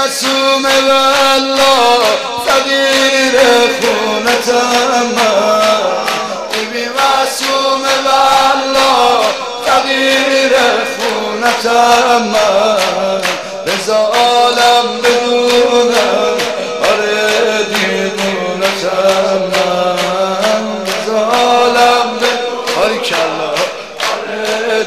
معصوم والله فقیر خونتم. بی معصوم والله فقیر خونتم. رضا عالم بدونم آره دیدونتم رضا عالم بدونم آره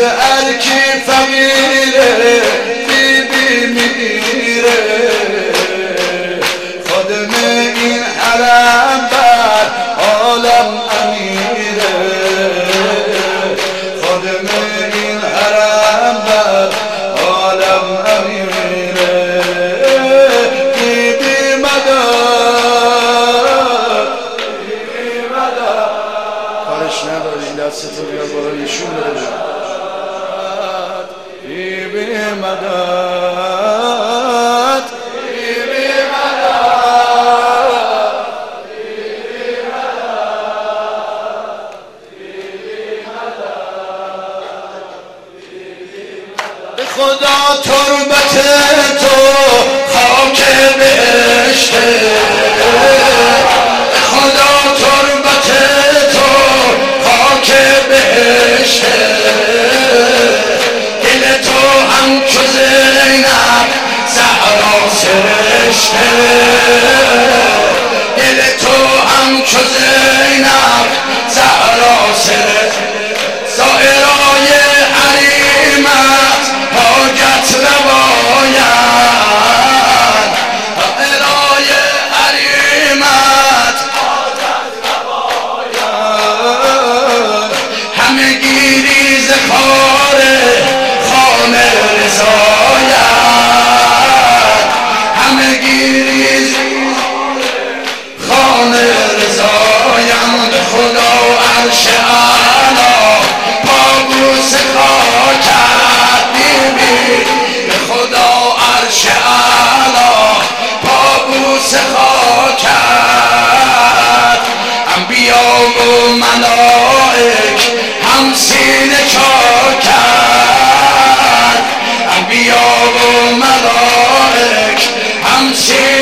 هر کی فقیره بی بی می‌گیره خادم این حرم بر عالم امیره. خادم این حرم بر عالم امیره. بی بی مدد کارش نداری این دست تو بیار بالا نشون بده. بی بی مدد بی بی مدد. به خدا تربت دل تو هم چو زینب زهرا سرشته سائرای حریمت حاجت رواید سائرای حریمت همه گیری ز خار خانه رضایت کرد. انبیا و ملائک هم سینه چا کرد. انبیا و ملائک هم سینه